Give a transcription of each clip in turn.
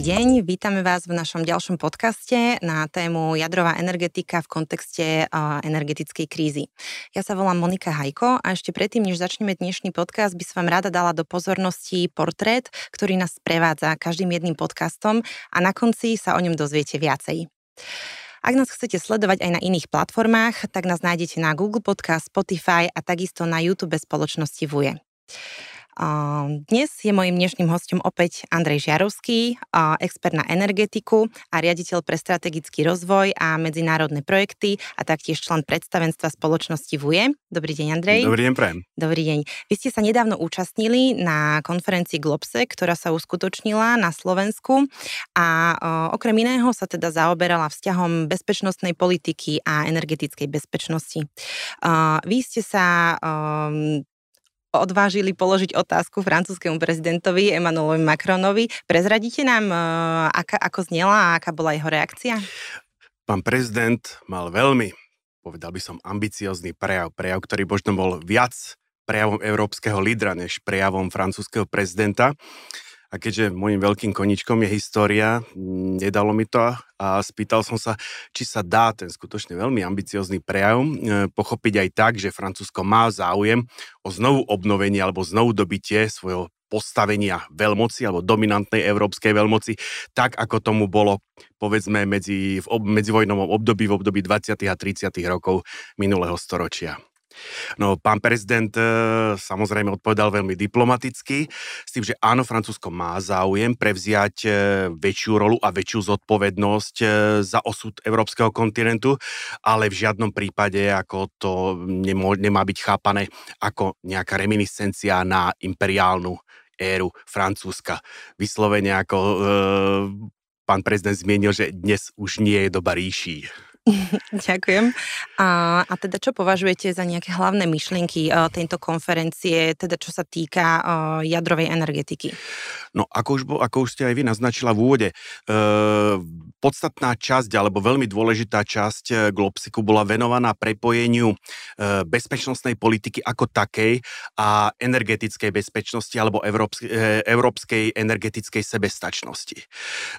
Dobrý deň, vítame vás v našom ďalšom podcaste na tému jadrová energetika v kontexte energetickej krízy. Ja sa volám Monika Hajko a ešte predtým, než začneme dnešný podcast, by som vám rada dala do pozornosti portrét, ktorý nás prevádza každým jedným podcastom a na konci sa o ňom dozviete viacej. Ak nás chcete sledovať aj na iných platformách, tak nás nájdete na Google Podcast, Spotify a takisto na YouTube spoločnosti VUE. Dnes je mojim dnešným hostom opäť Andrej Žiarovský, expert na energetiku a riaditeľ pre strategický rozvoj a medzinárodné projekty a taktiež člen predstavenstva spoločnosti VUE. Dobrý deň, Andrej. Dobrý deň, prajem. Dobrý deň. Vy ste sa nedávno účastnili na konferencii Globse, ktorá sa uskutočnila na Slovensku a okrem iného sa teda zaoberala vzťahom bezpečnostnej politiky a energetickej bezpečnosti. Vy ste sa odvážili položiť otázku francúzskému prezidentovi Emmanuelovi Macronovi. Prezradíte nám, e, aká, ako znela a aká bola jeho reakcia? Pán prezident mal veľmi, povedal by som, ambiciozný prejav. Prejav, ktorý možno bol viac prejavom európskeho lídra než prejavom francúzského prezidenta. A keďže môjim veľkým koničkom je história, nedalo mi to a spýtal som sa, či sa dá ten skutočne veľmi ambiciózny prejav e, pochopiť aj tak, že Francúzsko má záujem o znovu obnovenie alebo znovu dobitie svojho postavenia veľmoci alebo dominantnej európskej veľmoci, tak ako tomu bolo povedzme medzi, v ob, medzivojnovom období, v období 20. a 30. rokov minulého storočia. No, pán prezident e, samozrejme odpovedal veľmi diplomaticky, s tým, že áno, Francúzsko má záujem prevziať e, väčšiu rolu a väčšiu zodpovednosť e, za osud európskeho kontinentu, ale v žiadnom prípade ako to nemô, nemá byť chápané ako nejaká reminiscencia na imperiálnu éru Francúzska. Vyslovene ako e, pán prezident zmienil, že dnes už nie je doba ríší. Ďakujem. A, a teda čo považujete za nejaké hlavné myšlienky uh, tejto konferencie, teda čo sa týka uh, jadrovej energetiky? No ako už, ako už ste aj vy naznačila v úvode, uh, podstatná časť alebo veľmi dôležitá časť Globsiku bola venovaná prepojeniu uh, bezpečnostnej politiky ako takej a energetickej bezpečnosti alebo európskej, uh, európskej energetickej sebestačnosti.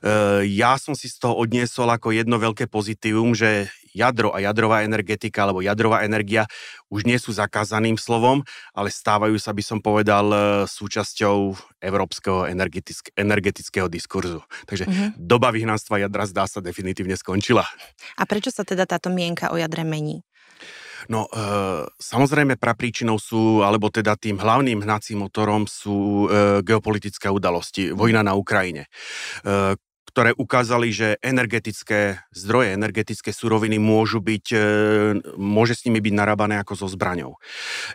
Uh, ja som si z toho odniesol ako jedno veľké pozitívum, že jadro a jadrová energetika alebo jadrová energia už nie sú zakázaným slovom, ale stávajú sa, by som povedal, e, súčasťou európskeho energetick- energetického diskurzu. Takže uh-huh. doba vyhnanstva jadra zdá sa definitívne skončila. A prečo sa teda táto mienka o jadre mení? No, e, samozrejme prapríčinou sú, alebo teda tým hlavným hnacím motorom sú e, geopolitické udalosti, vojna na Ukrajine. E, ktoré ukázali, že energetické zdroje, energetické suroviny môžu byť, e, môže s nimi byť narábané ako so zbraňou.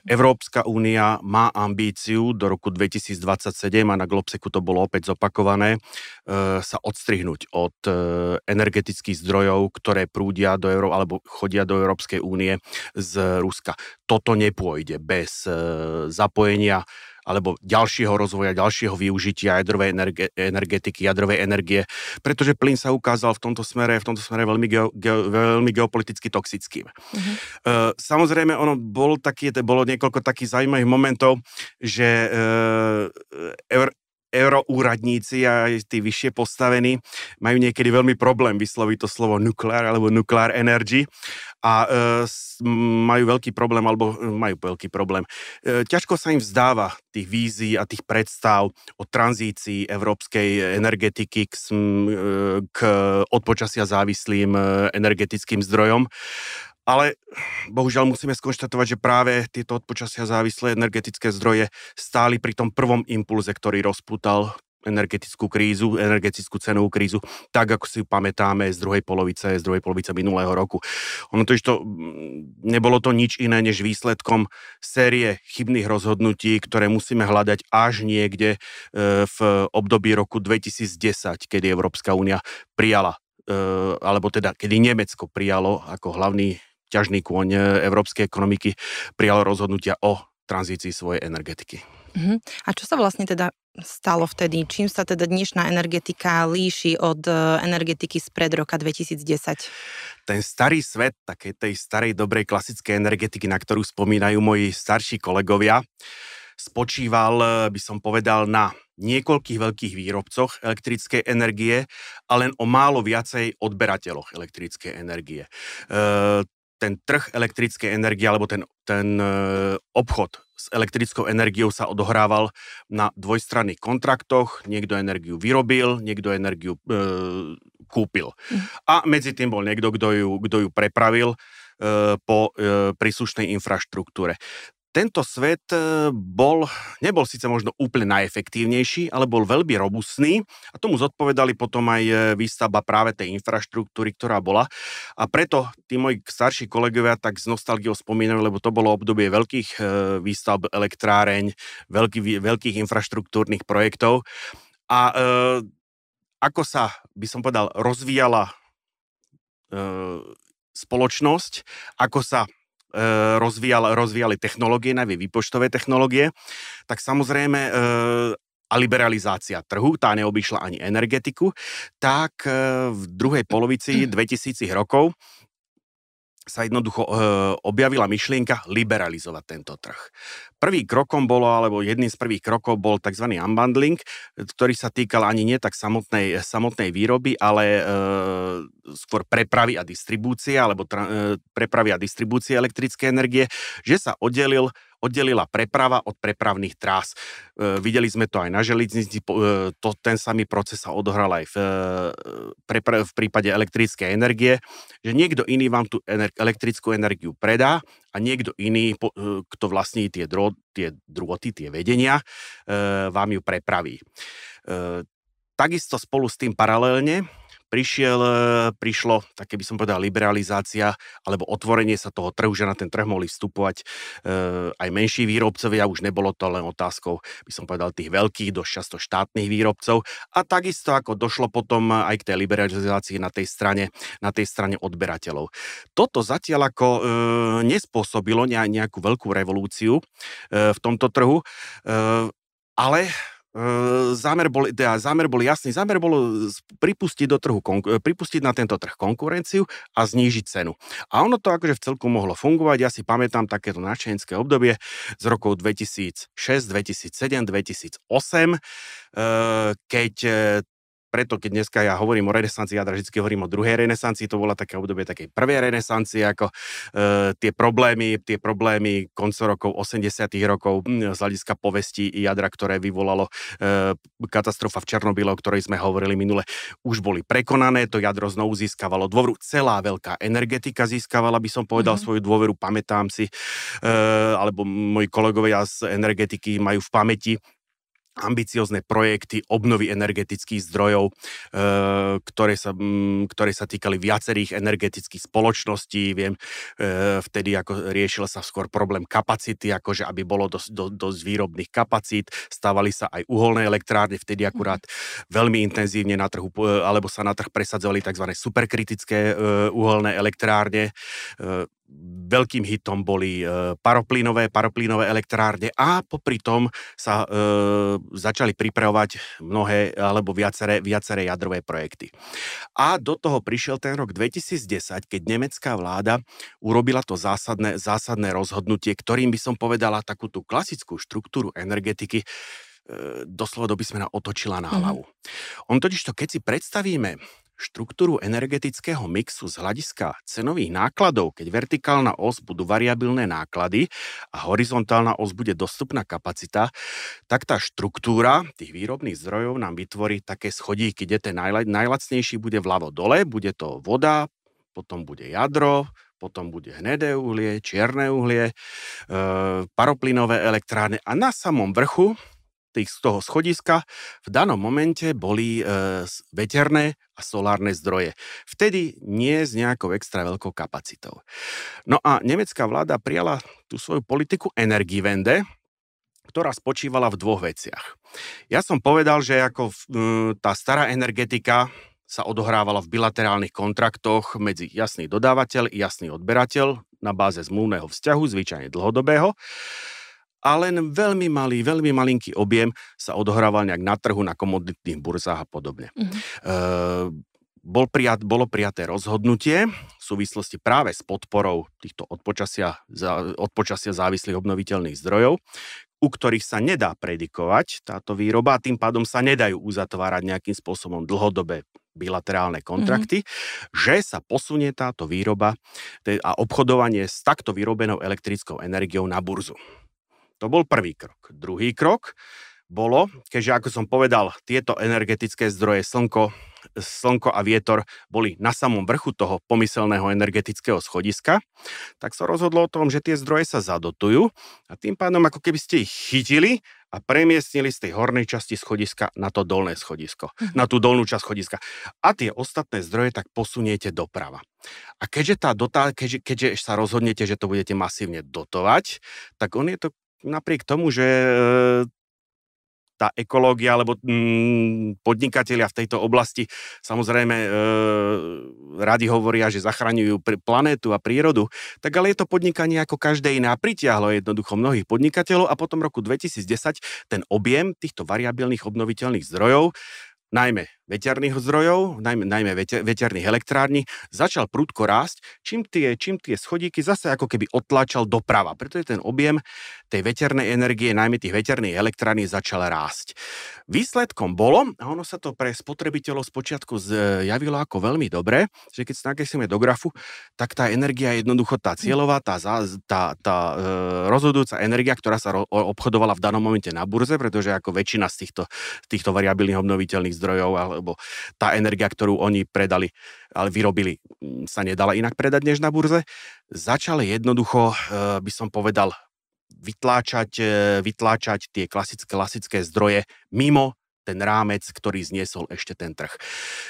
Európska únia má ambíciu do roku 2027 a na Globseku to bolo opäť zopakované, e, sa odstrihnúť od e, energetických zdrojov, ktoré prúdia do Euró- alebo chodia do Európskej únie z Ruska. Toto nepôjde bez zapojenia alebo ďalšieho rozvoja, ďalšieho využitia jadrovej energe, energetiky, jadrovej energie, pretože plyn sa ukázal v tomto smere, v tomto smere veľmi, geo, geo, veľmi geopoliticky toxickým. Uh-huh. Uh, samozrejme, ono bol taký, bolo niekoľko takých zaujímavých momentov, že uh, euroúradníci a tí vyššie postavení majú niekedy veľmi problém vysloviť to slovo nuclear alebo nuclear energy a e, majú veľký problém, alebo e, majú veľký problém. E, ťažko sa im vzdáva tých vízií a tých predstav o tranzícii európskej energetiky k, e, k odpočasia závislým e, energetickým zdrojom. Ale bohužiaľ musíme skonštatovať, že práve tieto odpočasia závislé energetické zdroje stáli pri tom prvom impulze, ktorý rozputal energetickú krízu, energetickú cenovú krízu, tak ako si ju pamätáme z druhej polovice, z druhej polovice minulého roku. Ono to, to nebolo to nič iné než výsledkom série chybných rozhodnutí, ktoré musíme hľadať až niekde e, v období roku 2010, kedy Európska únia prijala e, alebo teda kedy Nemecko prijalo ako hlavný ťažný kôň e, európskej ekonomiky prijalo rozhodnutia o tranzícii svojej energetiky. Uh-huh. A čo sa vlastne teda stalo vtedy? Čím sa teda dnešná energetika líši od e, energetiky spred roka 2010? Ten starý svet, také tej starej dobrej klasickej energetiky, na ktorú spomínajú moji starší kolegovia, spočíval, by som povedal, na niekoľkých veľkých výrobcoch elektrickej energie a len o málo viacej odberateľoch elektrickej energie. E, ten trh elektrickej energie alebo ten, ten e, obchod s elektrickou energiou sa odohrával na dvojstranných kontraktoch. Niekto energiu vyrobil, niekto energiu e, kúpil. Mm. A medzi tým bol niekto, kto ju, kto ju prepravil e, po e, príslušnej infraštruktúre tento svet e, bol, nebol síce možno úplne najefektívnejší, ale bol veľmi robustný a tomu zodpovedali potom aj e, výstavba práve tej infraštruktúry, ktorá bola. A preto tí moji starší kolegovia tak s nostalgiou spomínajú, lebo to bolo obdobie veľkých e, výstavb elektráreň, veľký, veľkých infraštruktúrnych projektov. A e, ako sa, by som povedal, rozvíjala e, spoločnosť, ako sa rozvíjal, rozvíjali technológie, najmä výpočtové technológie, tak samozrejme e, a liberalizácia trhu, tá neobyšla ani energetiku, tak e, v druhej polovici 2000 rokov sa jednoducho e, objavila myšlienka liberalizovať tento trh. Prvý krokom bolo, alebo jedným z prvých krokov bol tzv. unbundling, ktorý sa týkal ani nie tak samotnej, samotnej výroby, ale e, skôr prepravy a distribúcie, alebo tra, e, prepravy a distribúcie elektrickej energie, že sa oddelil oddelila preprava od prepravných trás. E, videli sme to aj na železnici, e, ten samý proces sa odohral aj v, e, pre, v prípade elektrickej energie, že niekto iný vám tú ener, elektrickú energiu predá a niekto iný, po, e, kto vlastní tie, dro, tie drôty, tie vedenia, e, vám ju prepraví. E, takisto spolu s tým paralelne prišiel, e, prišlo, také by som povedal, liberalizácia alebo otvorenie sa toho trhu, že na ten trh mohli vstupovať e, aj menší výrobcovia, už nebolo to len otázkou, by som povedal, tých veľkých, dosť často štátnych výrobcov a takisto ako došlo potom aj k tej liberalizácii na tej strane, na tej strane odberateľov. Toto zatiaľ ako e, nespôsobilo nejakú veľkú revolúciu e, v tomto trhu, e, ale zámer bol, teda zámer bol jasný. Zámer bol pripustiť, do trhu, pripustiť na tento trh konkurenciu a znížiť cenu. A ono to akože v celku mohlo fungovať. Ja si pamätám takéto načenské obdobie z rokov 2006, 2007, 2008, keď preto, keď dneska ja hovorím o renesancii ja vždy hovorím o druhej renesancii, to bola také obdobie takej prvej renesancie, ako e, tie problémy, tie problémy konco rokov 80 rokov z hľadiska povesti jadra, ktoré vyvolalo e, katastrofa v Černobyle, o ktorej sme hovorili minule, už boli prekonané, to jadro znovu získavalo dôveru, celá veľká energetika získavala, by som povedal, mm-hmm. svoju dôveru, pamätám si, e, alebo moji kolegovia z energetiky majú v pamäti ambiciozne projekty obnovy energetických zdrojov, e, ktoré sa, ktoré sa týkali viacerých energetických spoločností. Viem, e, vtedy ako riešil sa skôr problém kapacity, akože aby bolo dosť, do, dosť výrobných kapacít. Stávali sa aj uholné elektrárne, vtedy akurát mhm. veľmi intenzívne na trhu, alebo sa na trh presadzovali tzv. superkritické e, uholné elektrárne veľkým hitom boli e, paroplínové, paroplínové elektrárne a popri tom sa e, začali pripravovať mnohé alebo viaceré, viaceré jadrové projekty. A do toho prišiel ten rok 2010, keď nemecká vláda urobila to zásadné, zásadné rozhodnutie, ktorým by som povedala takú tú klasickú štruktúru energetiky e, doslova do písmena otočila na mhm. hlavu. Mm-hmm. On totiž to, keď si predstavíme štruktúru energetického mixu z hľadiska cenových nákladov, keď vertikálna os budú variabilné náklady a horizontálna os bude dostupná kapacita, tak tá štruktúra tých výrobných zdrojov nám vytvorí také schodíky, kde ten najlacnejší bude vľavo dole, bude to voda, potom bude jadro, potom bude hnedé uhlie, čierne uhlie, e, paroplynové elektrárne a na samom vrchu tých, z toho schodiska v danom momente boli e, veterné a solárne zdroje. Vtedy nie s nejakou extra veľkou kapacitou. No a nemecká vláda prijala tú svoju politiku Energiewende, ktorá spočívala v dvoch veciach. Ja som povedal, že ako tá stará energetika sa odohrávala v bilaterálnych kontraktoch medzi jasný dodávateľ i jasný odberateľ na báze zmluvného vzťahu, zvyčajne dlhodobého a len veľmi malý, veľmi malinký objem sa odohrával nejak na trhu, na komoditných burzách a podobne. Mm-hmm. E, bol prijat, bolo prijaté rozhodnutie v súvislosti práve s podporou týchto od počasia, od počasia závislých obnoviteľných zdrojov, u ktorých sa nedá predikovať táto výroba a tým pádom sa nedajú uzatvárať nejakým spôsobom dlhodobé bilaterálne kontrakty, mm-hmm. že sa posunie táto výroba a obchodovanie s takto vyrobenou elektrickou energiou na burzu. To bol prvý krok. Druhý krok bolo, keďže ako som povedal, tieto energetické zdroje slnko, slnko a vietor boli na samom vrchu toho pomyselného energetického schodiska, tak sa rozhodlo o tom, že tie zdroje sa zadotujú a tým pádom ako keby ste ich chytili a premiestnili z tej hornej časti schodiska na to dolné schodisko, mm-hmm. na tú dolnú časť schodiska. A tie ostatné zdroje tak posuniete doprava. A keďže, tá dotá, keďže, keďže sa rozhodnete, že to budete masívne dotovať, tak on je to napriek tomu, že tá ekológia alebo mm, podnikatelia v tejto oblasti samozrejme e, radi hovoria, že zachraňujú planétu a prírodu, tak ale je to podnikanie ako každé iné a pritiahlo jednoducho mnohých podnikateľov a potom roku 2010 ten objem týchto variabilných obnoviteľných zdrojov najmä veterných zdrojov, najmä, najmä veterných elektrární, začal prudko rásť, čím tie, čím tie schodíky zase ako keby otlačal doprava. Preto je ten objem tej veternej energie, najmä tých veterných elektrární, začal rásť. Výsledkom bolo, a ono sa to pre spotrebiteľov spočiatku zjavilo ako veľmi dobre, že keď sa nakreslíme do grafu, tak tá energia je jednoducho tá cieľová, tá, tá, tá e, rozhodujúca energia, ktorá sa ro, obchodovala v danom momente na burze, pretože ako väčšina z týchto, týchto variabilných obnoviteľných zdrojov lebo tá energia, ktorú oni predali, ale vyrobili, mm, sa nedala inak predať než na burze. Začali jednoducho, eh, by som povedal, vytláčať, eh, vytláčať tie klasické, klasické zdroje mimo ten rámec, ktorý zniesol ešte ten trh.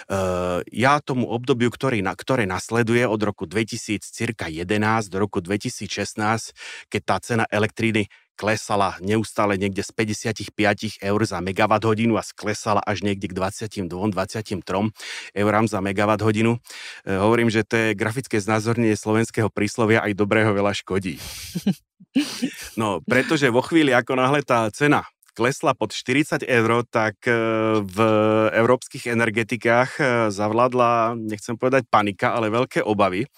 Uh, ja tomu obdobiu, ktorý, ktoré nasleduje od roku 2000 cirka 11 do roku 2016, keď tá cena elektríny klesala neustále niekde z 55 eur za megawatt hodinu a sklesala až niekde k 22-23 eurám za megawatt hodinu. E, hovorím, že to je grafické znázornenie slovenského príslovia aj dobrého veľa škodí. No, pretože vo chvíli, ako náhle tá cena klesla pod 40 eur, tak e, v európskych energetikách e, zavládla, nechcem povedať panika, ale veľké obavy,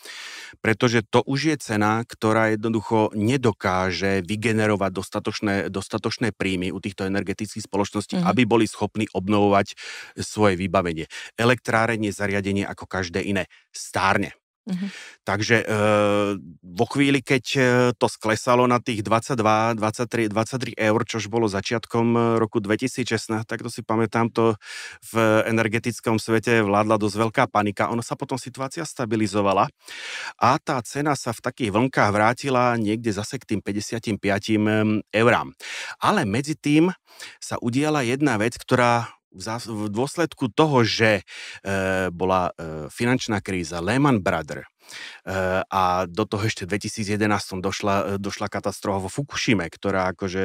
pretože to už je cena, ktorá jednoducho nedokáže vygenerovať dostatočné, dostatočné príjmy u týchto energetických spoločností, mm-hmm. aby boli schopní obnovovať svoje vybavenie. Elektrárenie, zariadenie ako každé iné stárne. Uh-huh. Takže e, vo chvíli, keď e, to sklesalo na tých 22, 23, 23 eur, čož bolo začiatkom e, roku 2016, tak to si pamätám, to v energetickom svete vládla dosť veľká panika. Ono sa potom situácia stabilizovala a tá cena sa v takých vlnkách vrátila niekde zase k tým 55 eurám. Ale medzi tým sa udiala jedna vec, ktorá v dôsledku toho, že e, bola e, finančná kríza Lehman Brothers, e, a do toho ešte v 2011 došla, došla katastrofa vo Fukushime, ktorá akože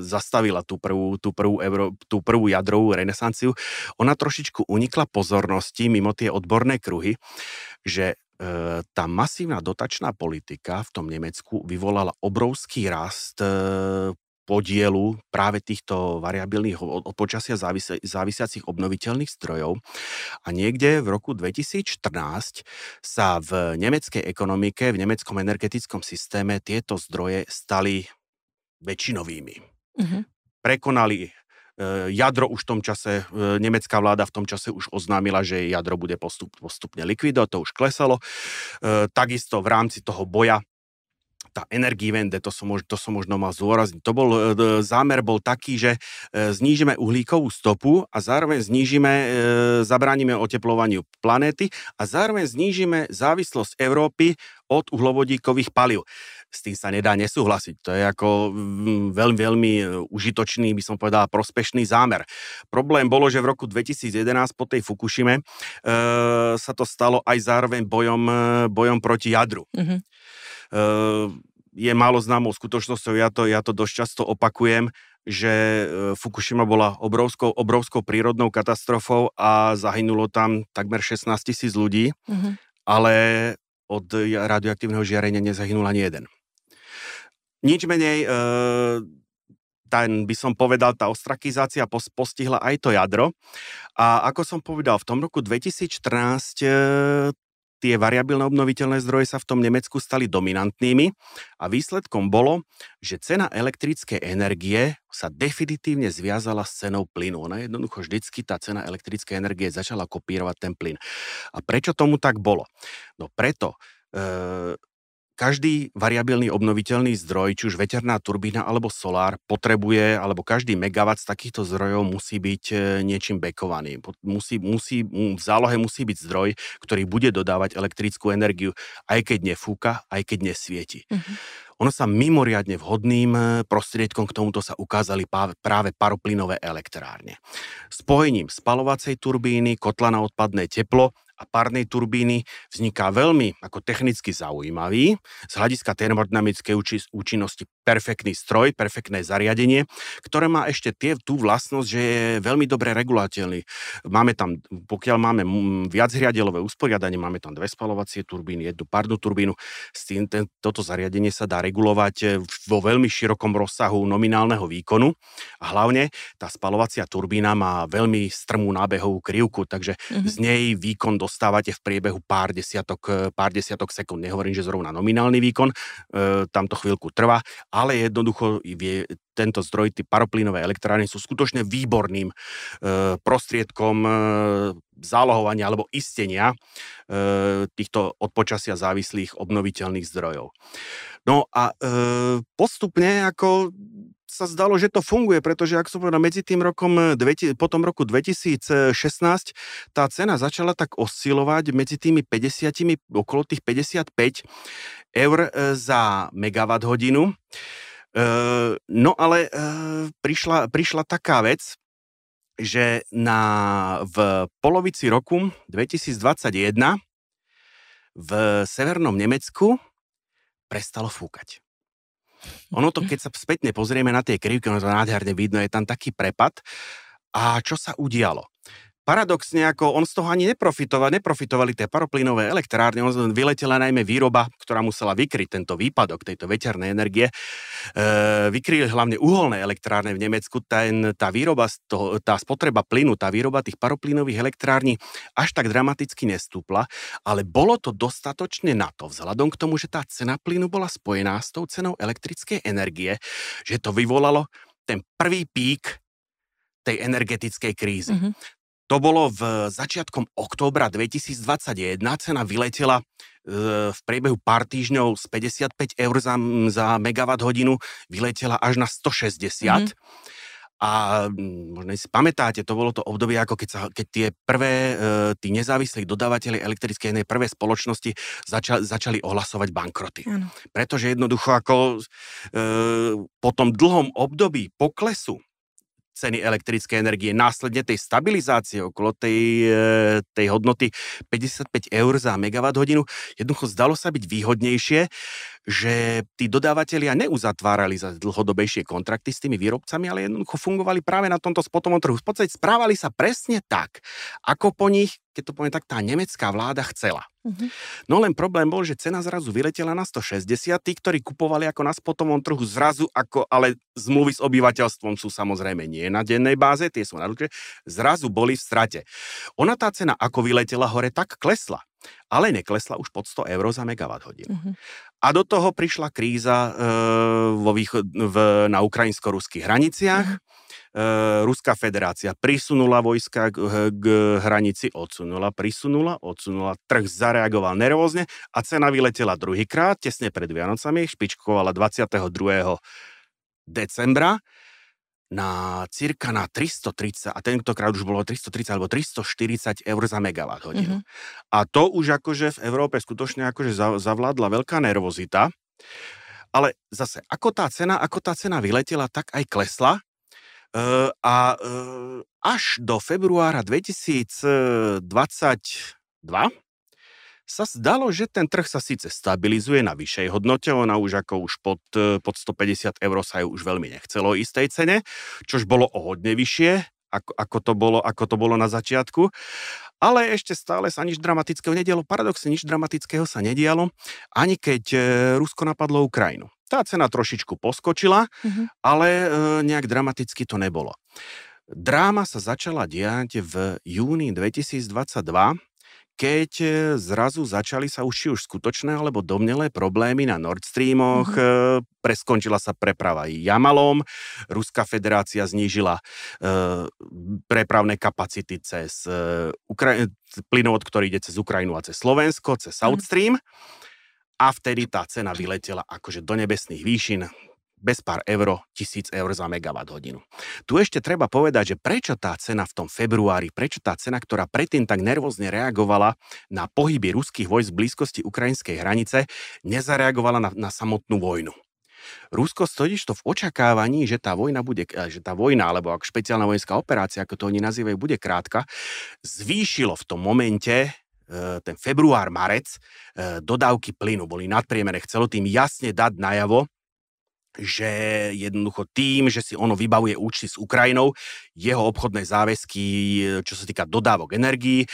zastavila tú prvú, tú prvú, Euro, tú prvú jadrovú renesanciu. Ona trošičku unikla pozornosti mimo tie odborné kruhy, že tá masívna dotačná politika v tom Nemecku vyvolala obrovský rast podielu práve týchto variabilných od počasia závisi, závisiacich obnoviteľných strojov. A niekde v roku 2014 sa v nemeckej ekonomike, v nemeckom energetickom systéme tieto zdroje stali väčšinovými. Uh-huh. Prekonali e, jadro už v tom čase, e, nemecká vláda v tom čase už oznámila, že jadro bude postup, postupne likvidovať, to už klesalo. E, takisto v rámci toho boja tá Energiewende, to som, to som možno mal zúrazniť. To bol, e, zámer bol taký, že e, znížime uhlíkovú stopu a zároveň znížime, e, zabránime oteplovaniu planéty a zároveň znížime závislosť Európy od uhlovodíkových palív. S tým sa nedá nesúhlasiť. To je ako veľmi, veľmi užitočný, by som povedal, prospešný zámer. Problém bolo, že v roku 2011 po tej Fukushime e, sa to stalo aj zároveň bojom, bojom proti jadru. Mm-hmm. Ehm, je málo známou skutočnosťou, ja to, ja to dosť často opakujem, že e, Fukushima bola obrovskou, obrovskou prírodnou katastrofou a zahynulo tam takmer 16 tisíc ľudí, mm-hmm. ale od radioaktívneho žiarenia nezahynul ani jeden. Nič menej, e, ten by som povedal, tá ostrakizácia postihla aj to jadro. A ako som povedal, v tom roku 2014 tie variabilné obnoviteľné zdroje sa v tom Nemecku stali dominantnými a výsledkom bolo, že cena elektrickej energie sa definitívne zviazala s cenou plynu. Ona jednoducho vždycky tá cena elektrickej energie začala kopírovať ten plyn. A prečo tomu tak bolo? No preto, e, každý variabilný obnoviteľný zdroj, či už veterná turbína alebo solár, potrebuje, alebo každý megawatt z takýchto zdrojov musí byť e, niečím bekovaný. Musí, musí, v zálohe musí byť zdroj, ktorý bude dodávať elektrickú energiu, aj keď nefúka, aj keď nesvieti. Mm-hmm. Ono sa mimoriadne vhodným e, prostriedkom k tomuto sa ukázali práve paroplynové elektrárne. Spojením spalovacej turbíny, kotla na odpadné teplo a párnej turbíny vzniká veľmi ako technicky zaujímavý, z hľadiska termodynamickej účinnosti perfektný stroj, perfektné zariadenie, ktoré má ešte tie, tú vlastnosť, že je veľmi dobre regulateľný. Máme tam, pokiaľ máme viac hriadelové usporiadanie, máme tam dve spalovacie turbíny, jednu párnu turbínu, s tým ten, toto zariadenie sa dá regulovať e, vo veľmi širokom rozsahu nominálneho výkonu a hlavne tá spalovacia turbína má veľmi strmú nábehovú krivku, takže mm-hmm. z nej výkon dostávate v priebehu pár desiatok, e, pár desiatok sekúnd. Nehovorím, že zrovna nominálny výkon, e, tam to chvíľku trvá, ale jednoducho vie, tento zdroj, tie paroplynové elektrárne sú skutočne výborným e, prostriedkom e, zálohovania alebo istenia e, týchto od počasia závislých obnoviteľných zdrojov. No a e, postupne ako sa zdalo, že to funguje, pretože ak som povedal, medzi tým rokom, po tom roku 2016 tá cena začala tak oscilovať medzi tými 50, okolo tých 55 eur e, za megawatt hodinu. E, no ale prišla, prišla taká vec, že na, v polovici roku 2021 v severnom Nemecku prestalo fúkať. Ono to, keď sa spätne pozrieme na tie krivky, ono to nádherne vidno, je tam taký prepad. A čo sa udialo? Paradoxne, ako on z toho ani neprofitoval, neprofitovali tie paroplynové elektrárne, on vyletela najmä výroba, ktorá musela vykryť tento výpadok tejto veternej energie. E, vykryli hlavne uholné elektrárne v Nemecku, ten, tá výroba, toho, tá spotreba plynu, tá výroba tých paroplynových elektrární až tak dramaticky nestúpla, ale bolo to dostatočne na to, vzhľadom k tomu, že tá cena plynu bola spojená s tou cenou elektrickej energie, že to vyvolalo ten prvý pík tej energetickej krízy. Mm-hmm. To bolo v začiatkom októbra 2021. Cena vyletela e, v priebehu pár týždňov z 55 eur za, za megawatt hodinu vyletela až na 160. Mm-hmm. A možno si pamätáte, to bolo to obdobie, ako keď, sa, keď tie prvé, e, tí nezávislí dodávateľi elektrickej energie, prvé spoločnosti začali, začali ohlasovať bankroty. Ano. Pretože jednoducho ako e, po tom dlhom období poklesu ceny elektrickej energie, následne tej stabilizácie okolo tej, e, tej hodnoty. 55 eur za megawatt hodinu, jednoducho zdalo sa byť výhodnejšie, že tí dodávateľia neuzatvárali za dlhodobejšie kontrakty s tými výrobcami, ale jednoducho fungovali práve na tomto spotovom trhu. V podstate správali sa presne tak, ako po nich, keď to poviem tak, tá nemecká vláda chcela. Mm-hmm. No len problém bol, že cena zrazu vyletela na 160, tí, ktorí kupovali ako na spotovom trhu zrazu, ako, ale zmluvy s obyvateľstvom sú samozrejme nie na dennej báze, tie sú na ruke, zrazu boli v strate. Ona tá cena ako vyletela hore, tak klesla ale neklesla už pod 100 eur za megawatt hodinu. Uh-huh. A do toho prišla kríza e, vo východ, v, na ukrajinsko-ruských hraniciach. E, Ruská federácia prisunula vojska k, k hranici, odsunula, prisunula, odsunula, trh zareagoval nervózne a cena vyletela druhýkrát, tesne pred Vianocami, špičkovala 22. decembra na cirka na 330, a tentokrát už bolo 330 alebo 340 eur za megawatt hodinu. Mm-hmm. A to už akože v Európe skutočne akože zavládla veľká nervozita. Ale zase, ako tá cena, ako tá cena vyletela, tak aj klesla. Uh, a uh, až do februára 2022 sa zdalo, že ten trh sa síce stabilizuje na vyššej hodnote, ona už ako už pod, e, pod 150 eur sa ju už veľmi nechcelo istej cene, čož bolo o hodne vyššie, ako, ako, to bolo, ako to bolo na začiatku. Ale ešte stále sa nič dramatického nedialo. Paradoxne nič dramatického sa nedialo, ani keď e, Rusko napadlo Ukrajinu. Tá cena trošičku poskočila, mm-hmm. ale e, nejak dramaticky to nebolo. Dráma sa začala diať v júni 2022, keď e, zrazu začali sa už či už skutočné alebo domnelé problémy na Nord Streamoch, mm-hmm. preskončila sa preprava Jamalom, Ruská federácia znížila e, prepravné kapacity cez e, Ukra- plynovod, ktorý ide cez Ukrajinu a cez Slovensko, cez South mhm. Stream. Mm-hmm. A vtedy tá cena vyletela akože do nebesných výšin bez pár euro, tisíc eur za megawatt hodinu. Tu ešte treba povedať, že prečo tá cena v tom februári, prečo tá cena, ktorá predtým tak nervózne reagovala na pohyby ruských vojsk v blízkosti ukrajinskej hranice, nezareagovala na, na samotnú vojnu. Rusko stojí to v očakávaní, že tá vojna bude, eh, že tá vojna, alebo ako špeciálna vojenská operácia, ako to oni nazývajú, bude krátka, zvýšilo v tom momente eh, ten február, marec, eh, dodávky plynu boli nadpriemerné. Chcelo tým jasne dať najavo, že jednoducho tým, že si ono vybavuje účty s Ukrajinou, jeho obchodné záväzky, čo sa týka dodávok energií, e,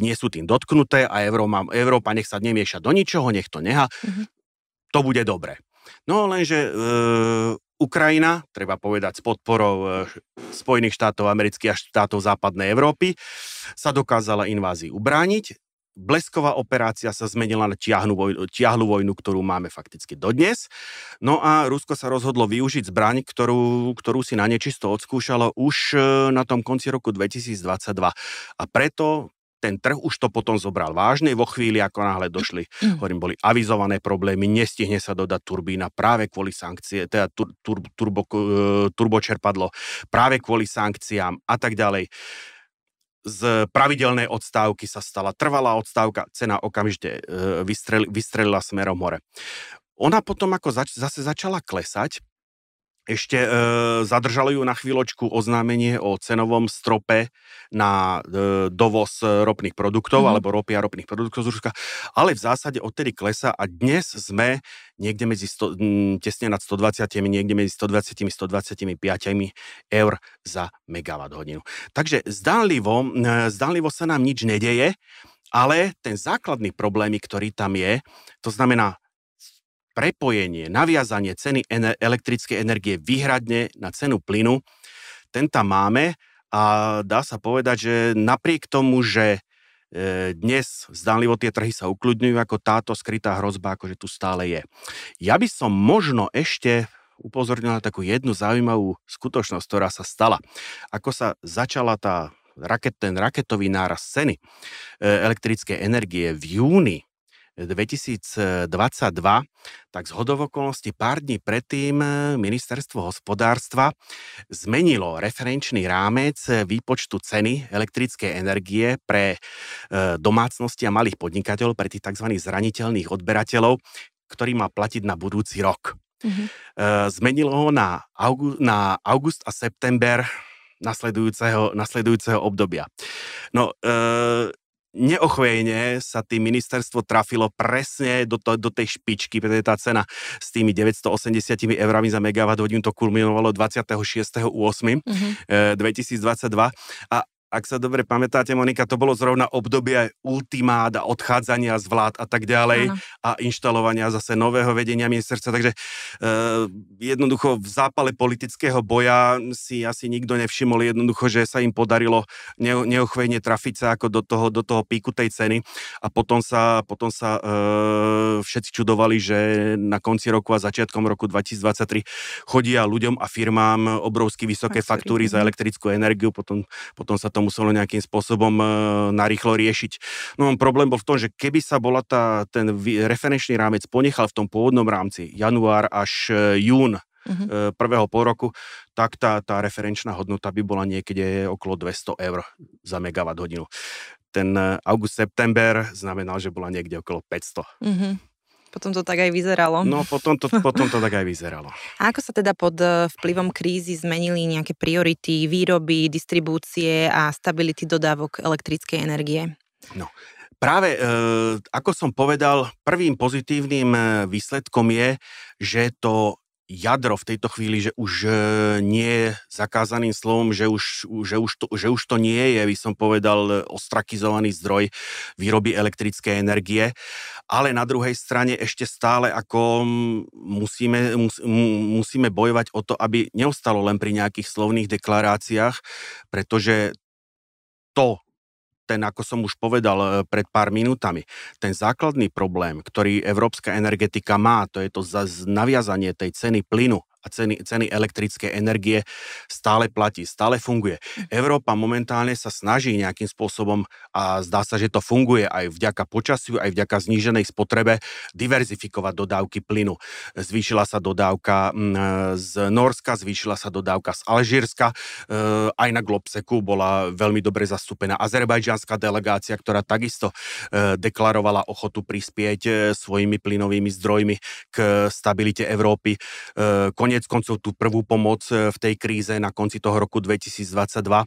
nie sú tým dotknuté a Európa, Európa nech sa nemieša do ničoho, nech to neha. Mm-hmm. To bude dobre. No lenže e, Ukrajina, treba povedať s podporou Spojených štátov amerických a štátov západnej Európy, sa dokázala invázii ubrániť blesková operácia sa zmenila na tiahnu vojnu, tiahlu vojnu, ktorú máme fakticky dodnes. No a Rusko sa rozhodlo využiť zbraň, ktorú, ktorú si na nečisto odskúšalo už e, na tom konci roku 2022. A preto ten trh už to potom zobral vážne vo chvíli, ako náhle došli, mm. hovorím, boli avizované problémy, nestihne sa dodať turbína práve kvôli sankcie, teda tur, tur, turbo, e, turbočerpadlo práve kvôli sankciám a tak ďalej z pravidelnej odstávky sa stala trvalá odstávka, cena okamžite e, vystrel, vystrelila smerom hore. Ona potom ako zač- zase začala klesať, ešte e, zadržali ju na chvíľočku oznámenie o cenovom strope na e, dovoz ropných produktov, mm-hmm. alebo ropy a ropných produktov z Ruska, ale v zásade odtedy klesa a dnes sme niekde medzi 100, tesne nad 120, niekde medzi 120 125 eur za megawatt hodinu. Takže zdánlivo, e, zdánlivo sa nám nič nedeje, ale ten základný problém, ktorý tam je, to znamená prepojenie, naviazanie ceny elektrickej energie výhradne na cenu plynu, ten tam máme a dá sa povedať, že napriek tomu, že e, dnes zdánlivo tie trhy sa ukludňujú, ako táto skrytá hrozba, akože tu stále je. Ja by som možno ešte upozornil na takú jednu zaujímavú skutočnosť, ktorá sa stala. Ako sa začala tá raket, ten raketový náraz ceny e, elektrickej energie v júni 2022, tak z hodovokolnosti pár dní predtým eh, ministerstvo hospodárstva zmenilo referenčný rámec výpočtu ceny elektrickej energie pre eh, domácnosti a malých podnikateľov, pre tých tzv. zraniteľných odberateľov, ktorý má platiť na budúci rok. Mm-hmm. Zmenilo ho na, august, na august a september nasledujúceho, nasledujúceho obdobia. No, e, neochvejne sa tým ministerstvo trafilo presne do, to, do tej špičky, pretože tá cena s tými 980 eurami za megawatt hodinu to kulminovalo 26.8. Mm-hmm. 2022 a ak sa dobre pamätáte, Monika, to bolo zrovna obdobie ultimát a odchádzania z vlád a tak ďalej ano. a inštalovania zase nového vedenia ministerstva. Takže e, jednoducho v zápale politického boja si asi nikto nevšimol jednoducho, že sa im podarilo ne, neochvejne trafiť sa ako do toho, do toho píku tej ceny a potom sa, potom sa e, všetci čudovali, že na konci roku a začiatkom roku 2023 chodia ľuďom a firmám obrovsky vysoké faktúry za mhm. elektrickú energiu, potom, potom sa to muselo nejakým spôsobom e, narýchlo riešiť. No problém bol v tom, že keby sa bola tá, ten referenčný rámec ponechal v tom pôvodnom rámci január až e, jún uh-huh. prvého pol roku, tak tá, tá referenčná hodnota by bola niekde okolo 200 eur za megawatt hodinu. Ten august-september znamenal, že bola niekde okolo 500. Uh-huh. Potom to tak aj vyzeralo. No, potom to, potom to tak aj vyzeralo. A ako sa teda pod eh, vplyvom krízy zmenili nejaké priority výroby, distribúcie a stability dodávok elektrickej energie? No, práve e, ako som povedal, prvým pozitívnym eh, výsledkom je, že to jadro v tejto chvíli, že už e, nie je zakázaným slovom, že už, že, už to, že už to nie je, by som povedal, ostrakizovaný zdroj výroby elektrickej energie, ale na druhej strane ešte stále ako musíme, mus, musíme bojovať o to, aby neostalo len pri nejakých slovných deklaráciách, pretože to, ten, ako som už povedal e, pred pár minútami, ten základný problém, ktorý európska energetika má, to je to naviazanie tej ceny plynu a ceny, ceny elektrickej energie stále platí, stále funguje. Mhm. Európa momentálne sa snaží nejakým spôsobom a zdá sa, že to funguje aj vďaka počasiu, aj vďaka zníženej spotrebe diverzifikovať dodávky plynu. Zvýšila sa dodávka z Norska, zvýšila sa dodávka z Alžírska, e, aj na Globseku bola veľmi dobre zastúpená azerbajdžanská delegácia, ktorá takisto e, deklarovala ochotu prispieť e, svojimi plynovými zdrojmi k stabilite Európy. Konec Konec koncov tú prvú pomoc e, v tej kríze na konci toho roku 2022 e,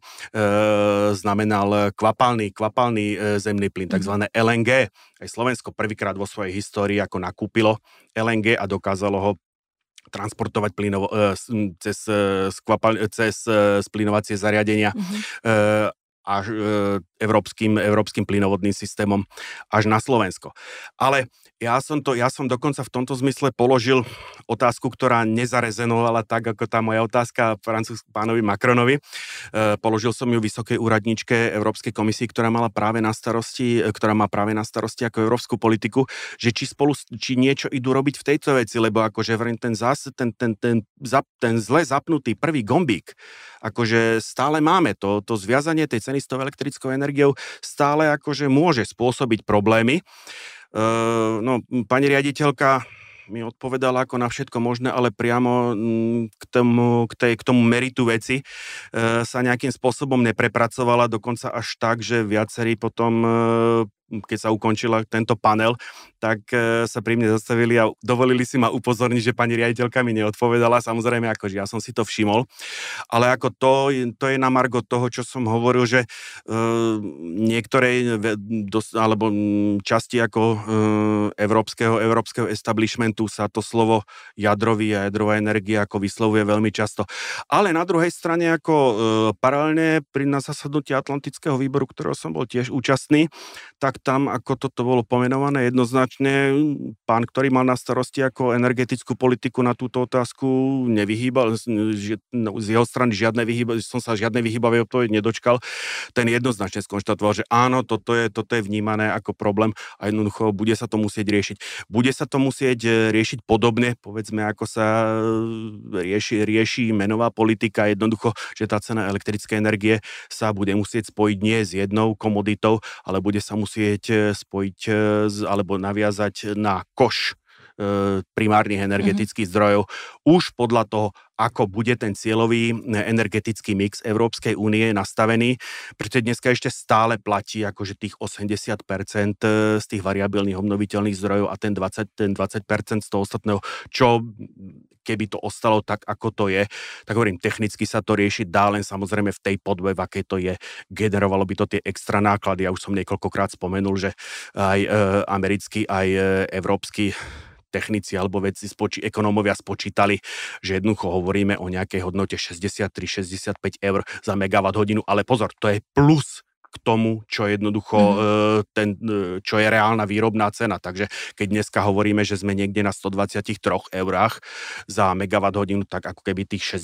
znamenal kvapalný, kvapalný e, zemný plyn, tzv. LNG. Aj Slovensko prvýkrát vo svojej histórii ako nakúpilo LNG a dokázalo ho transportovať plynovo, e, cez, skvapal, cez splinovacie zariadenia mm-hmm. e, e, európskym, európskym plynovodným systémom až na Slovensko. Ale ja som, to, ja som dokonca v tomto zmysle položil otázku, ktorá nezarezenovala tak, ako tá moja otázka francúz pánovi Macronovi. E, položil som ju vysokej úradničke Európskej komisii, ktorá mala práve na starosti, e, ktorá má práve na starosti ako európsku politiku, že či spolu, či niečo idú robiť v tejto veci, lebo akože ten, zás, ten, ten, ten, ten, ten zle zapnutý prvý gombík, akože stále máme to, to zviazanie tej ceny s tou elektrickou energiou stále akože môže spôsobiť problémy. Uh, no, pani riaditeľka mi odpovedala ako na všetko možné, ale priamo k tomu, k tej, k tomu meritu veci e, sa nejakým spôsobom neprepracovala, dokonca až tak, že viacerí potom e, keď sa ukončila tento panel, tak e, sa pri mne zastavili a dovolili si ma upozorniť, že pani riaditeľka mi neodpovedala, samozrejme, akože ja som si to všimol, ale ako to, to je na margo toho, čo som hovoril, že e, niektoré dos, alebo časti ako e, európskeho, európskeho establishmentu sa to slovo jadrový a jadrová energia ako vyslovuje veľmi často. Ale na druhej strane ako e, paralelne pri na zasadnutí Atlantického výboru, ktorého som bol tiež účastný, tak tam, ako toto bolo pomenované jednoznačne, pán, ktorý mal na starosti ako energetickú politiku na túto otázku, nevyhýbal, no, z jeho strany žiadne vyhýba, som sa žiadne vyhýbavé odpoveď nedočkal, ten jednoznačne skonštatoval, že áno, toto je, toto je vnímané ako problém a jednoducho bude sa to musieť riešiť. Bude sa to musieť e, riešiť podobne, povedzme, ako sa e, rieši, rieši menová politika, jednoducho, že tá cena elektrickej energie sa bude musieť spojiť nie s jednou komoditou, ale bude sa musieť musieť e, spojiť e, alebo naviazať na koš primárnych mhm. energetických mm-hmm. zdrojov už podľa toho, ako bude ten cieľový energetický mix Európskej únie nastavený, pretože dneska ešte stále platí akože tých 80% z tých variabilných obnoviteľných zdrojov a ten 20%, ten 20% z toho ostatného, čo keby to ostalo tak, ako to je, tak hovorím, technicky sa to riešiť dá, len samozrejme v tej podve, v akej to je, generovalo by to tie extra náklady. Ja už som niekoľkokrát spomenul, že aj e, americký, aj e, európsky technici alebo vedci, spoči, ekonómovia spočítali, že jednoducho hovoríme o nejakej hodnote 63-65 eur za megawatt hodinu, ale pozor, to je plus k tomu, čo jednoducho, mm. ten, e, čo je reálna výrobná cena. Takže keď dneska hovoríme, že sme niekde na 123 eurách za megawatt hodinu, tak ako keby tých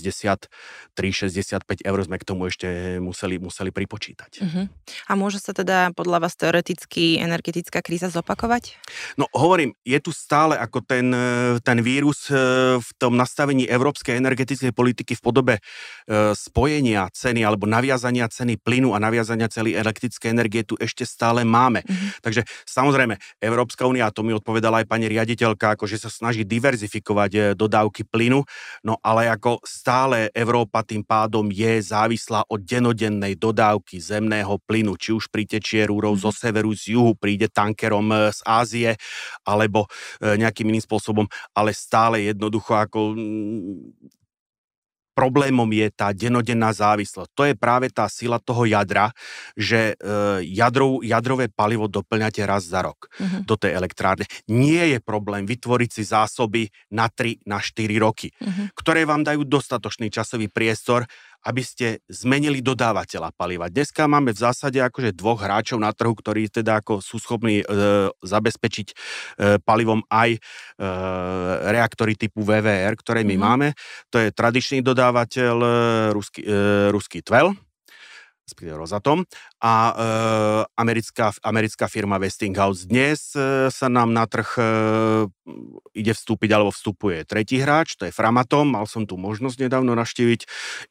63-65 eur sme k tomu ešte museli, museli pripočítať. Mm-hmm. A môže sa teda podľa vás teoreticky energetická kríza zopakovať? No hovorím, je tu stále ako ten, e, ten vírus v tom nastavení európskej energetickej politiky v podobe spojenia ceny alebo naviazania ceny plynu a naviazania celý elektrické energie tu ešte stále máme. Mm-hmm. Takže samozrejme, Európska únia, a to mi odpovedala aj pani riaditeľka, ako že sa snaží diverzifikovať eh, dodávky plynu, no ale ako stále Európa tým pádom je závislá od denodennej dodávky zemného plynu, či už pritečie rúrov mm-hmm. zo severu, z juhu, príde tankerom eh, z Ázie, alebo eh, nejakým iným spôsobom, ale stále jednoducho ako problémom je tá denodenná závislosť. To je práve tá sila toho jadra, že e, jadrov, jadrové palivo doplňate raz za rok uh-huh. do tej elektrárne. Nie je problém vytvoriť si zásoby na 3, na 4 roky, uh-huh. ktoré vám dajú dostatočný časový priestor, aby ste zmenili dodávateľa paliva. Dneska máme v zásade akože dvoch hráčov na trhu, ktorí teda ako sú schopní e, zabezpečiť e, palivom aj e, reaktory typu VVR, ktoré my mm-hmm. máme. To je tradičný dodávateľ e, ruský, e, ruský Tvel, respektíve Rosatom, a e, americká, americká firma Westinghouse. Dnes e, sa nám na trh e, ide vstúpiť, alebo vstupuje tretí hráč, to je Framatom. Mal som tu možnosť nedávno naštíviť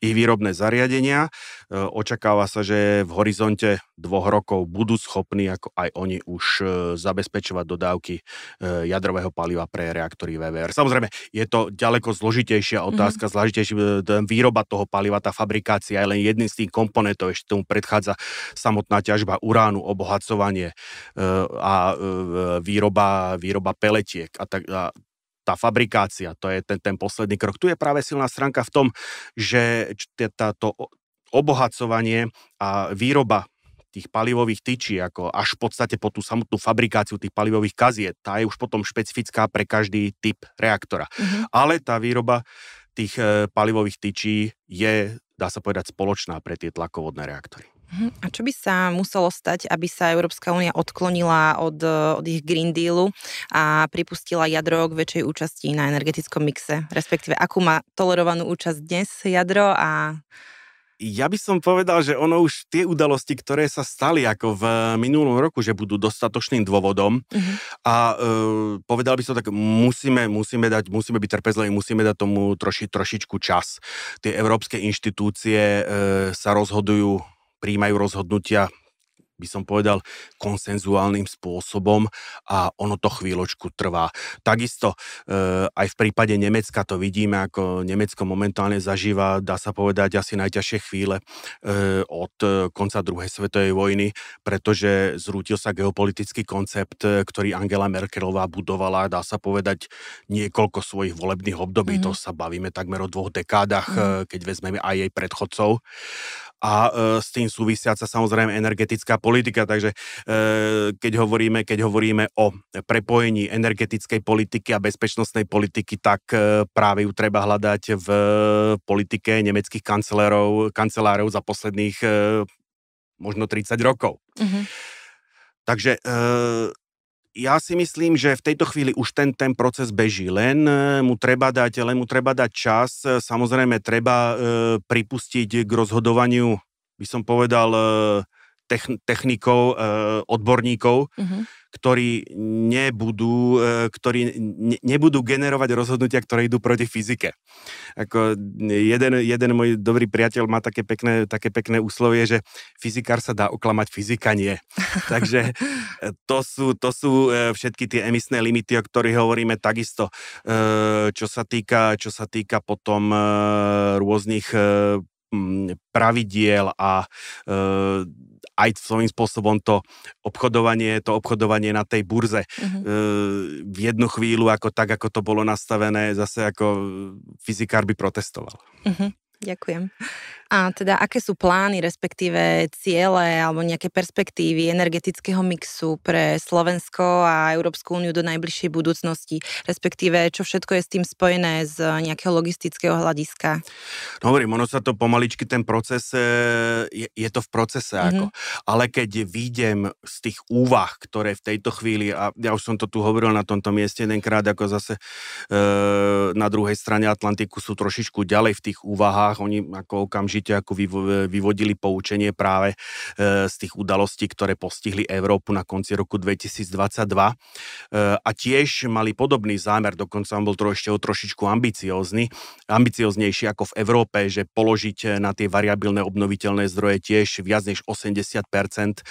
ich výrobné zariadenia. E, očakáva sa, že v horizonte dvoch rokov budú schopní, ako aj oni už e, zabezpečovať dodávky e, jadrového paliva pre reaktory VVR. Samozrejme, je to ďaleko zložitejšia otázka, mm-hmm. zložitejšia výroba toho paliva, tá fabrikácia je len jedným z tých komponentov, ešte tomu predchádza samotná ťažba uránu, obohacovanie e, a e, výroba, výroba peletiek a, tak, a tá fabrikácia, to je ten, ten posledný krok. Tu je práve silná stránka v tom, že táto obohacovanie a výroba tých palivových tyčí, ako až v podstate po tú samotnú fabrikáciu tých palivových kaziet, tá je už potom špecifická pre každý typ reaktora. Mm-hmm. Ale tá výroba tých e, palivových tyčí je, dá sa povedať, spoločná pre tie tlakovodné reaktory. Mhm. A čo by sa muselo stať, aby sa Európska únia odklonila od, od ich Green Dealu a pripustila jadro k väčšej účasti na energetickom mixe? Respektíve, akú má tolerovanú účasť dnes jadro a ja by som povedal, že ono už tie udalosti, ktoré sa stali ako v minulom roku, že budú dostatočným dôvodom uh-huh. a e, povedal by som tak, musíme, musíme, dať, musíme byť trpezliví, musíme dať tomu troši, trošičku čas. Tie európske inštitúcie e, sa rozhodujú príjmajú rozhodnutia by som povedal, konsenzuálnym spôsobom a ono to chvíľočku trvá. Takisto e, aj v prípade Nemecka to vidíme, ako Nemecko momentálne zažíva, dá sa povedať, asi najťažšie chvíle e, od konca druhej svetovej vojny, pretože zrútil sa geopolitický koncept, ktorý Angela Merkelová budovala, dá sa povedať, niekoľko svojich volebných období, mm-hmm. to sa bavíme takmer o dvoch dekádach, mm-hmm. keď vezmeme aj jej predchodcov a e, s tým súvisiaca samozrejme energetická politika. Takže e, keď hovoríme, keď hovoríme o prepojení energetickej politiky a bezpečnostnej politiky, tak e, práve ju treba hľadať v politike nemeckých kancelárov, kancelárov za posledných e, možno 30 rokov. Mm-hmm. Takže e, ja si myslím, že v tejto chvíli už ten, ten proces beží, len e, mu treba dať, len mu treba dať čas. Samozrejme, treba e, pripustiť k rozhodovaniu, by som povedal, e, technikov, e, odborníkov, uh-huh ktorí nebudú, e, ktorí ne, nebudú generovať rozhodnutia, ktoré idú proti fyzike. Ako jeden, jeden môj dobrý priateľ má také pekné, také pekné úslovie, že fyzikár sa dá oklamať, fyzika nie. Takže e, to sú, to sú všetky tie emisné limity, o ktorých hovoríme takisto. Čo sa týka, čo sa týka potom rôznych pravidiel a aj svojím spôsobom to obchodovanie, to obchodovanie na tej burze uh-huh. v jednu chvíľu, ako tak, ako to bolo nastavené, zase ako fyzikár by protestoval. Uh-huh. Ďakujem. A teda aké sú plány, respektíve ciele alebo nejaké perspektívy energetického mixu pre Slovensko a Európsku úniu do najbližšej budúcnosti, respektíve čo všetko je s tým spojené z nejakého logistického hľadiska? No hovorím, ono sa to pomaličky, ten proces, e, je, je to v procese, mm-hmm. ako, ale keď výjdem z tých úvah, ktoré v tejto chvíli, a ja už som to tu hovoril na tomto mieste jedenkrát, ako zase e, na druhej strane Atlantiku sú trošičku ďalej v tých úvahách, oni ako okamžite určite ako vyvodili poučenie práve e, z tých udalostí, ktoré postihli Európu na konci roku 2022 e, a tiež mali podobný zámer, dokonca on bol to ešte o trošičku ambiciózny, ambicioznejší ako v Európe, že položiť na tie variabilné obnoviteľné zdroje tiež viac než 80%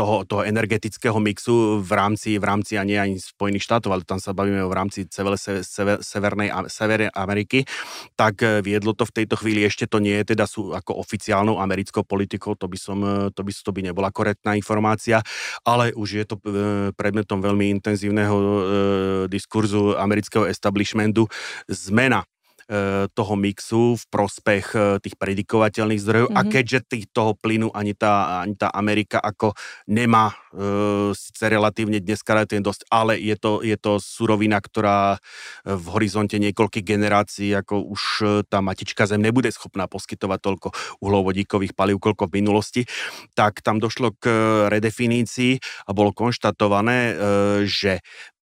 toho, toho energetického mixu v rámci, v rámci a nie ani Spojených štátov, ale tam sa bavíme v rámci sever, severnej, severnej Ameriky, tak eh, viedlo to v tejto chvíli, ešte to nie je teda sú ako oficiálnou americkou politikou, to by som, eh, to by, to by nebola korektná informácia, ale už je to eh, predmetom veľmi intenzívneho diskurzu amerického establishmentu. Zmena toho mixu v prospech tých predikovateľných zdrojov mm-hmm. a mhm. keďže tých, toho plynu ani tá, ani tá Amerika ako nemá e, síce relatívne dneska relatívne dosť, ale je to, je to surovina, ktorá v horizonte niekoľkých generácií ako už tá matička Zem nebude schopná poskytovať toľko uhlovodíkových palív, koľko v minulosti, tak tam došlo k redefinícii a bolo konštatované, e, že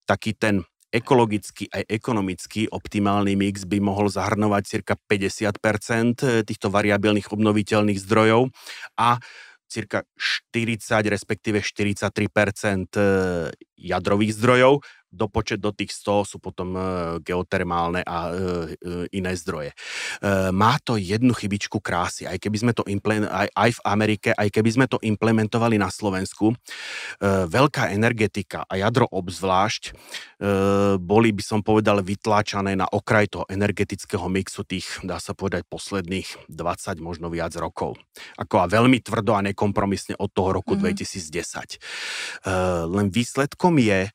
taký ten ekologicky aj ekonomicky optimálny mix by mohol zahrnovať cirka 50% týchto variabilných obnoviteľných zdrojov a cirka 40, respektíve 43% jadrových zdrojov dopočet do tých 100 sú potom e, geotermálne a e, e, iné zdroje. Má to jednu chybičku krásy, aj keby sme to aj, aj v Amerike, aj keby sme to implementovali na Slovensku, veľká energetika a jadro obzvlášť boli, by som povedal, vytláčané na okraj toho energetického mixu tých, dá sa povedať, posledných 20, možno viac rokov. Ako a veľmi tvrdo a nekompromisne od toho roku mm-hmm. 2010. Len výsledkom je,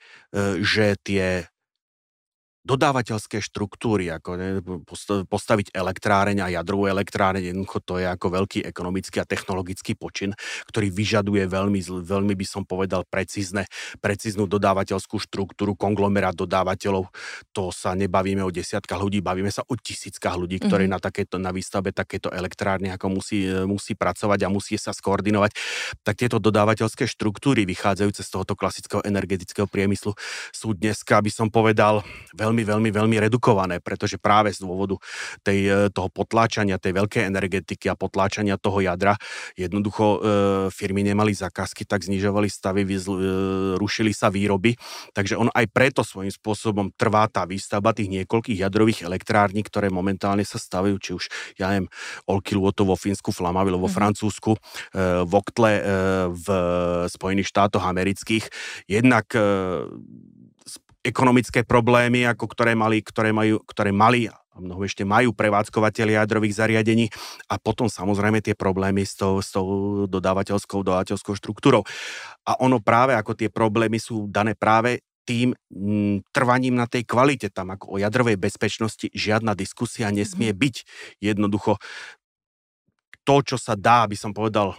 že tie dodávateľské štruktúry, ako ne, postaviť elektráreň a jadrovú elektráreň, jednoducho to je ako veľký ekonomický a technologický počin, ktorý vyžaduje veľmi, veľmi by som povedal, precízne, precíznu dodávateľskú štruktúru, konglomerát dodávateľov. To sa nebavíme o desiatkách ľudí, bavíme sa o tisíckach ľudí, ktorí mm-hmm. na, takéto, na výstavbe takéto elektrárne ako musí, musí pracovať a musí sa skoordinovať. Tak tieto dodávateľské štruktúry vychádzajúce z tohoto klasického energetického priemyslu sú dneska, by som povedal, veľmi veľmi, veľmi, veľmi redukované, pretože práve z dôvodu tej, e, toho potláčania, tej veľkej energetiky a potláčania toho jadra, jednoducho e, firmy nemali zákazky, tak znižovali stavy, vyzl, e, rušili sa výroby, takže on aj preto svojím spôsobom trvá tá výstavba tých niekoľkých jadrových elektrární, ktoré momentálne sa stavujú, či už, ja neviem, Olkiluoto vo Fínsku, Flamavilo vo mm-hmm. Francúzsku, e, Voktle e, v Spojených štátoch amerických. Jednak e, ekonomické problémy, ako ktoré mali, ktoré majú, ktoré mali a mnoho ešte majú prevádzkovateľi jadrových zariadení a potom samozrejme tie problémy s tou, s tou dodávateľskou, dodávateľskou štruktúrou. A ono práve ako tie problémy sú dané práve tým m, mm, trvaním na tej kvalite. Tam ako o jadrovej bezpečnosti žiadna diskusia nesmie mhm. byť. Jednoducho to, čo sa dá, by som povedal,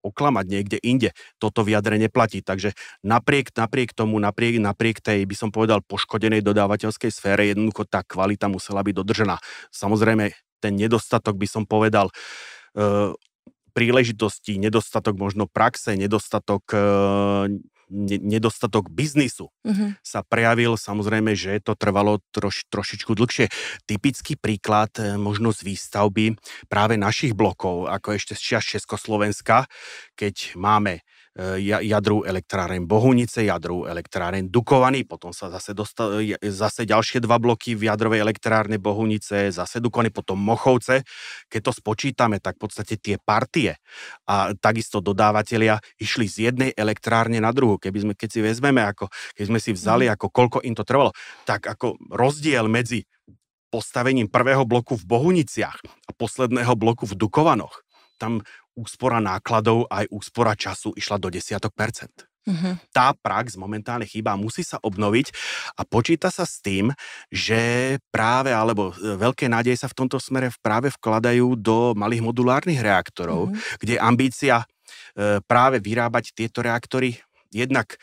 oklamať niekde inde. Toto vyjadre neplatí. Takže napriek, napriek tomu, napriek, napriek tej, by som povedal, poškodenej dodávateľskej sfére, jednoducho tá kvalita musela byť dodržená. Samozrejme, ten nedostatok by som povedal, e, príležitosti, nedostatok možno praxe, nedostatok e, nedostatok biznisu uh-huh. sa prejavil. Samozrejme, že to trvalo troš, trošičku dlhšie. Typický príklad e, možno z výstavby práve našich blokov, ako ešte z čas Československa, keď máme E, jadru elektráren Bohunice, jadru elektráren Dukovany, potom sa zase, dostal, zase ďalšie dva bloky v jadrovej elektrárne Bohunice, zase Dukovany, potom Mochovce. Keď to spočítame, tak v podstate tie partie a takisto dodávateľia išli z jednej elektrárne na druhú. Keby sme, keď si vezmeme, ako, keď sme si vzali, mhm. ako koľko im to trvalo, tak ako rozdiel medzi postavením prvého bloku v Bohuniciach a posledného bloku v Dukovanoch, tam úspora nákladov aj úspora času išla do desiatok percent. Uh-huh. Tá prax momentálne chýba, musí sa obnoviť a počíta sa s tým, že práve, alebo e, veľké nádeje sa v tomto smere práve vkladajú do malých modulárnych reaktorov, uh-huh. kde ambícia e, práve vyrábať tieto reaktory jednak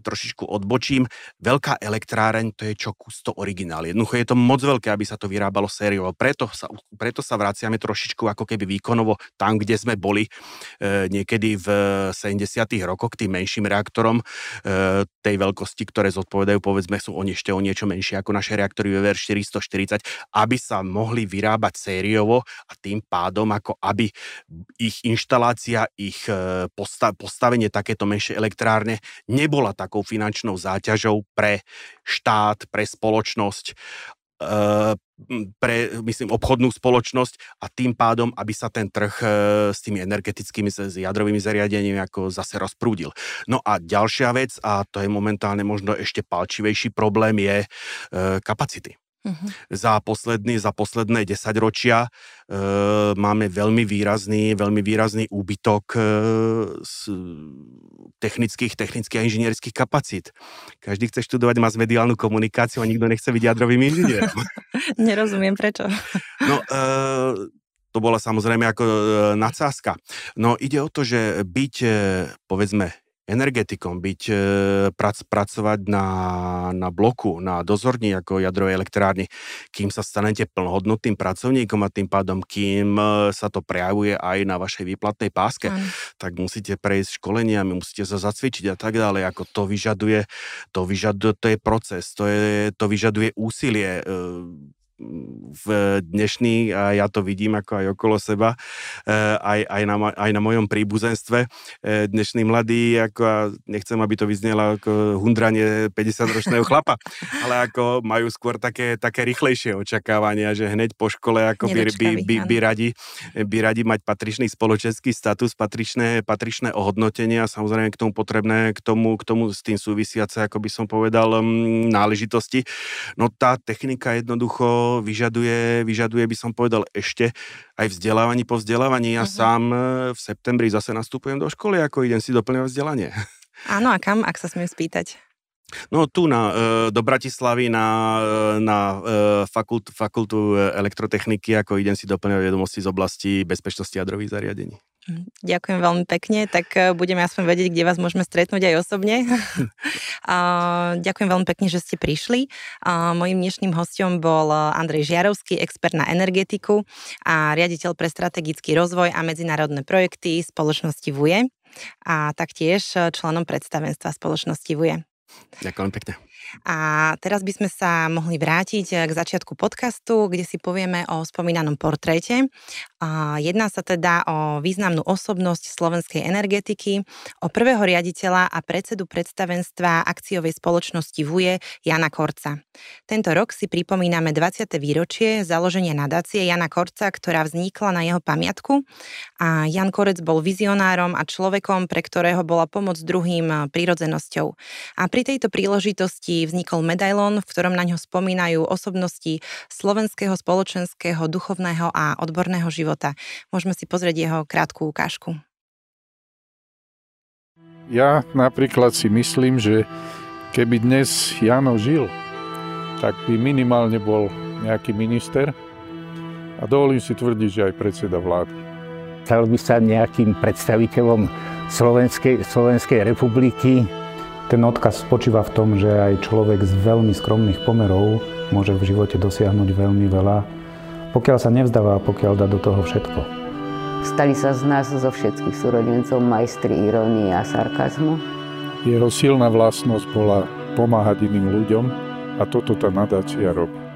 trošičku odbočím, veľká elektráreň to je čo kusto originál. Jednoducho je to moc veľké, aby sa to vyrábalo sériovo. Preto sa, preto sa vraciame trošičku ako keby výkonovo tam, kde sme boli e, niekedy v 70. rokoch k tým menším reaktorom e, tej veľkosti, ktoré zodpovedajú, povedzme, sú oni ešte o niečo menšie ako naše reaktory VVR 440, aby sa mohli vyrábať sériovo a tým pádom, ako aby ich inštalácia, ich e, postavenie takéto menšie elektrárne nebola tak takou finančnou záťažou pre štát, pre spoločnosť, eh, pre, myslím, obchodnú spoločnosť a tým pádom, aby sa ten trh eh, s tými energetickými, s jadrovými zariadeniami ako zase rozprúdil. No a ďalšia vec, a to je momentálne možno ešte palčivejší problém, je eh, kapacity. Uh-huh. Za, posledný, za posledné desaťročia e, máme veľmi výrazný, veľmi výrazný úbytok e, z technických, technických a inžinierských kapacít. Každý chce študovať masmediálnu komunikáciu a nikto nechce byť jadrovým inžinierom. Nerozumiem, prečo. No, e, to bola samozrejme ako e, nadsázka. No ide o to, že byť, e, povedzme, energetikom, byť, e, prac, pracovať na, na bloku, na dozorní ako jadrovej elektrárny, kým sa stanete plnohodnotným pracovníkom a tým pádom, kým e, sa to prejavuje aj na vašej výplatnej páske, Aj. tak musíte prejsť školeniami, musíte sa zacvičiť a tak ďalej, ako to vyžaduje, to vyžaduje, to je proces, to, je, to vyžaduje úsilie, e, v dnešný, a ja to vidím ako aj okolo seba, e, aj, aj, na, aj na mojom príbuzenstve, e, dnešní mladí, ako, nechcem, aby to vyznelo ako hundranie 50-ročného chlapa, ale ako majú skôr také, také rýchlejšie očakávania, že hneď po škole ako by, by, by, by, radi, by radi mať patričný spoločenský status, patričné, patričné ohodnotenie a samozrejme k tomu potrebné, k tomu, k tomu s tým súvisiace, ako by som povedal, náležitosti. No tá technika jednoducho vyžaduje, vyžaduje, by som povedal, ešte aj vzdelávaní po vzdelávaní. Ja uh-huh. sám e, v septembri zase nastupujem do školy, ako idem si doplňovať vzdelanie. Áno, a kam, ak sa smiem spýtať? No tu na, e, do Bratislavy na, e, na fakult, fakultu elektrotechniky, ako idem si doplňovať vedomosti z oblasti bezpečnosti jadrových zariadení. Ďakujem veľmi pekne, tak e, budeme aspoň vedieť, kde vás môžeme stretnúť aj osobne. Ďakujem veľmi pekne, že ste prišli. Mojím dnešným hostom bol e, Andrej Žiarovský, expert na energetiku a riaditeľ pre strategický rozvoj a medzinárodné projekty spoločnosti VUE a taktiež e, členom predstavenstva spoločnosti VUE. Ďakujem pekne. A teraz by sme sa mohli vrátiť eh, k začiatku podcastu, kde si povieme o spomínanom portréte. Jedná sa teda o významnú osobnosť slovenskej energetiky, o prvého riaditeľa a predsedu predstavenstva akciovej spoločnosti VUE Jana Korca. Tento rok si pripomíname 20. výročie založenia nadácie Jana Korca, ktorá vznikla na jeho pamiatku. A Jan Korec bol vizionárom a človekom, pre ktorého bola pomoc druhým eh, prírodzenosťou. A pri tejto príležitosti vznikol medailón, v ktorom na ňo spomínajú osobnosti slovenského, spoločenského, duchovného a odborného života. Môžeme si pozrieť jeho krátku ukážku. Ja napríklad si myslím, že keby dnes Jano žil, tak by minimálne bol nejaký minister a dovolím si tvrdiť, že aj predseda vlády. Stal by sa nejakým predstaviteľom Slovenskej, Slovenskej republiky, ten odkaz spočíva v tom, že aj človek z veľmi skromných pomerov môže v živote dosiahnuť veľmi veľa, pokiaľ sa nevzdáva a pokiaľ dá do toho všetko. Stali sa z nás zo všetkých súrodencov majstri irónie a sarkazmu. Jeho silná vlastnosť bola pomáhať iným ľuďom a toto tá nadácia robí.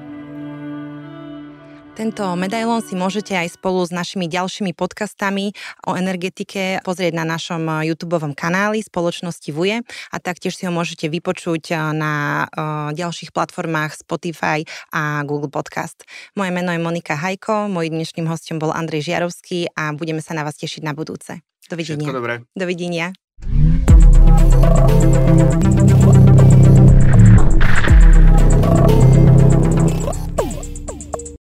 Tento medailón si môžete aj spolu s našimi ďalšími podcastami o energetike pozrieť na našom YouTube kanáli spoločnosti VUE a taktiež si ho môžete vypočuť na ďalších platformách Spotify a Google Podcast. Moje meno je Monika Hajko, môj dnešným hostom bol Andrej Žiarovský a budeme sa na vás tešiť na budúce. Dovidenia. Všetko dobré. Dovidenia.